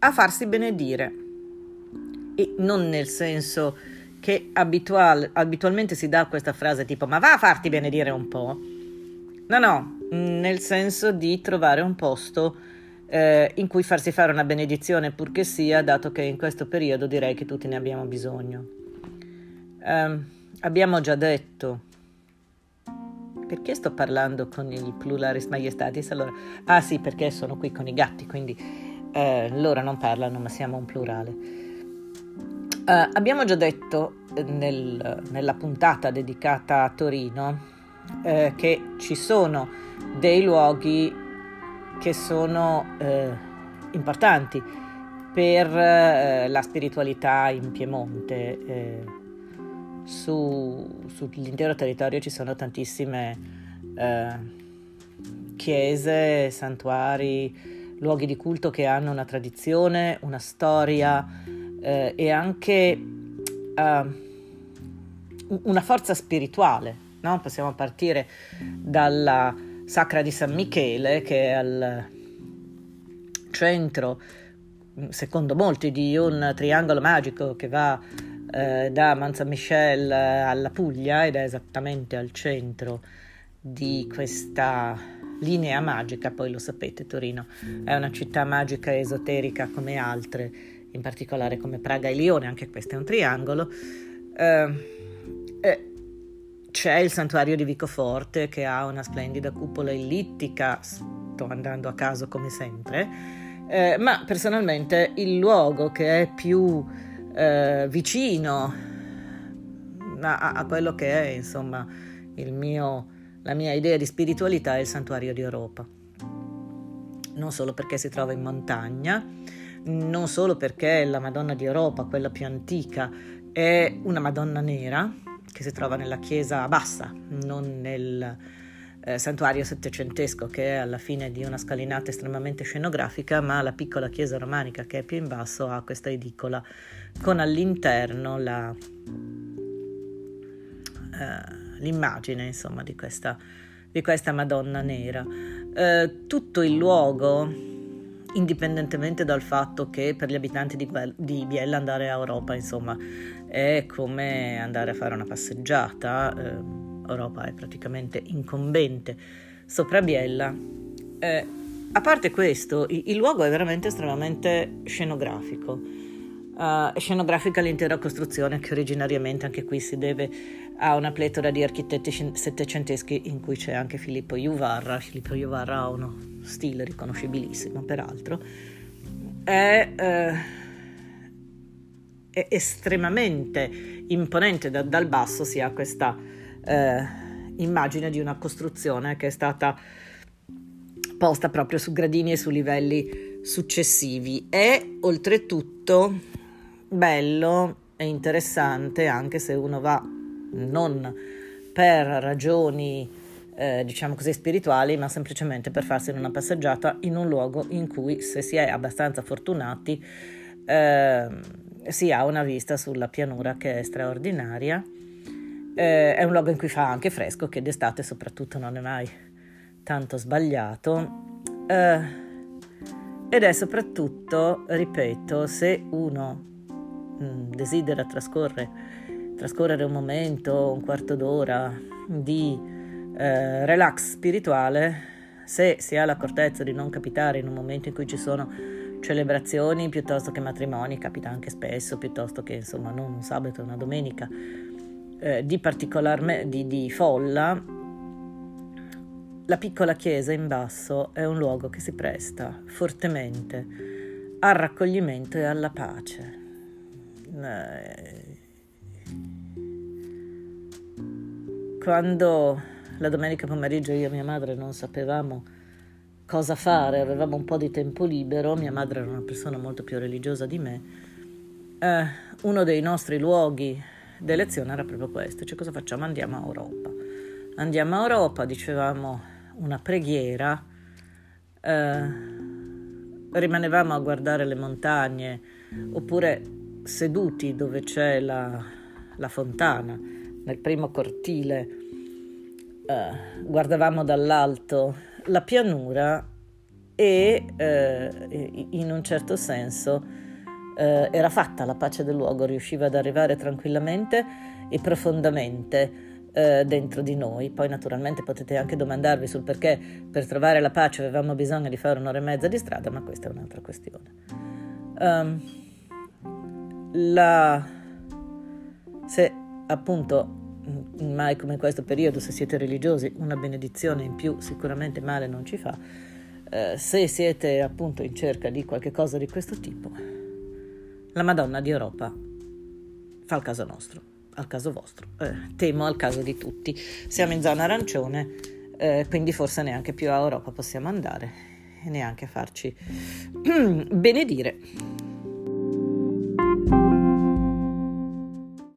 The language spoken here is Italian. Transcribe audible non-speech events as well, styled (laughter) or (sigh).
a farsi benedire. E non nel senso che abitual, abitualmente si dà questa frase tipo ma va a farti benedire un po'. No, no, nel senso di trovare un posto eh, in cui farsi fare una benedizione purché sia, dato che in questo periodo direi che tutti ne abbiamo bisogno. Eh, abbiamo già detto perché sto parlando con il pluralis majestatis? Allora, ah sì, perché sono qui con i gatti, quindi eh, loro non parlano, ma siamo un plurale. Uh, abbiamo già detto nel, nella puntata dedicata a Torino eh, che ci sono dei luoghi che sono eh, importanti per eh, la spiritualità in Piemonte. Eh, su, sull'intero territorio ci sono tantissime eh, chiese, santuari, luoghi di culto che hanno una tradizione, una storia eh, e anche uh, una forza spirituale. No? Possiamo partire dalla Sacra di San Michele che è al centro, secondo molti, di un triangolo magico che va eh, da Manza Michel alla Puglia ed è esattamente al centro di questa linea magica, poi lo sapete, Torino è una città magica e esoterica come altre, in particolare come Praga e Lione, anche questo è un triangolo. Eh, eh, c'è il santuario di Vicoforte che ha una splendida cupola ellittica, sto andando a caso come sempre, eh, ma personalmente il luogo che è più eh, vicino a, a, quello che è insomma mio, la mia idea di spiritualità è il santuario di Europa. Non solo perché si trova in montagna, non solo perché la Madonna di Europa, quella più antica, è una Madonna nera, che si trova nella chiesa bassa, non nel eh, santuario settecentesco che è alla fine di una scalinata estremamente scenografica, ma la piccola chiesa romanica che è più in basso ha questa edicola con all'interno la, eh, l'immagine insomma, di, questa, di questa Madonna nera. Eh, tutto il luogo indipendentemente dal fatto che per gli abitanti di, di Biella andare a Europa insomma è come andare a fare una passeggiata. Eh, Europa è praticamente incombente sopra Biella. Eh, a parte questo il, luogo è veramente estremamente scenografico. Uh, scenografica l'intera costruzione che originariamente anche qui si deve a una pletora di architetti settecenteschi in cui c'è anche Filippo Juvarra Filippo Juvarra ha uno stile riconoscibilissimo peraltro, è, eh, è estremamente imponente da, dal basso, si ha questa eh, immagine di una costruzione che è stata posta proprio su gradini e su livelli successivi. È oltretutto bello e interessante anche se uno va non per ragioni eh, diciamo così, spirituali, ma semplicemente per farsi una passeggiata in un luogo in cui, se si è abbastanza fortunati, eh, si ha una vista sulla pianura che è straordinaria. Eh, è un luogo in cui fa anche fresco, che d'estate soprattutto non è mai tanto sbagliato. Eh, ed è soprattutto, ripeto, se uno mh, mm, desidera trascorrere, trascorrere un momento, un quarto d'ora di eh, relax spirituale, se si ha l'accortezza di non capitare in un momento in cui ci sono celebrazioni piuttosto che matrimoni, capita anche spesso, piuttosto che insomma non un sabato, una domenica, eh, di particolare di, di folla, la piccola chiesa in basso è un luogo che si presta fortemente al raccoglimento e alla pace. Eh, quando la domenica pomeriggio io e mia madre non sapevamo cosa fare, avevamo un po' di tempo libero, mia madre era una persona molto più religiosa di me, eh, uno dei nostri luoghi d'elezione era proprio questo, cioè cosa facciamo? Andiamo a Europa. Andiamo a Europa, dicevamo una preghiera, eh, rimanevamo a guardare le montagne oppure seduti dove c'è la, la fontana, nel primo cortile eh, guardavamo dall'alto la pianura e eh, in un certo senso eh, era fatta la pace del luogo, riusciva ad arrivare tranquillamente e profondamente eh, dentro di noi. Poi naturalmente potete anche domandarvi sul perché per trovare la pace avevamo bisogno di fare un'ora e mezza di strada, ma questa è un'altra questione. Um, la, se appunto mai come in questo periodo, se siete religiosi, una benedizione in più sicuramente male non ci fa. Eh, se siete appunto in cerca di qualche cosa di questo tipo, la Madonna di Europa fa il caso nostro al caso vostro, eh, temo al caso di tutti. Siamo in zona arancione, eh, quindi forse neanche più a Europa possiamo andare e neanche farci (clears throat) benedire.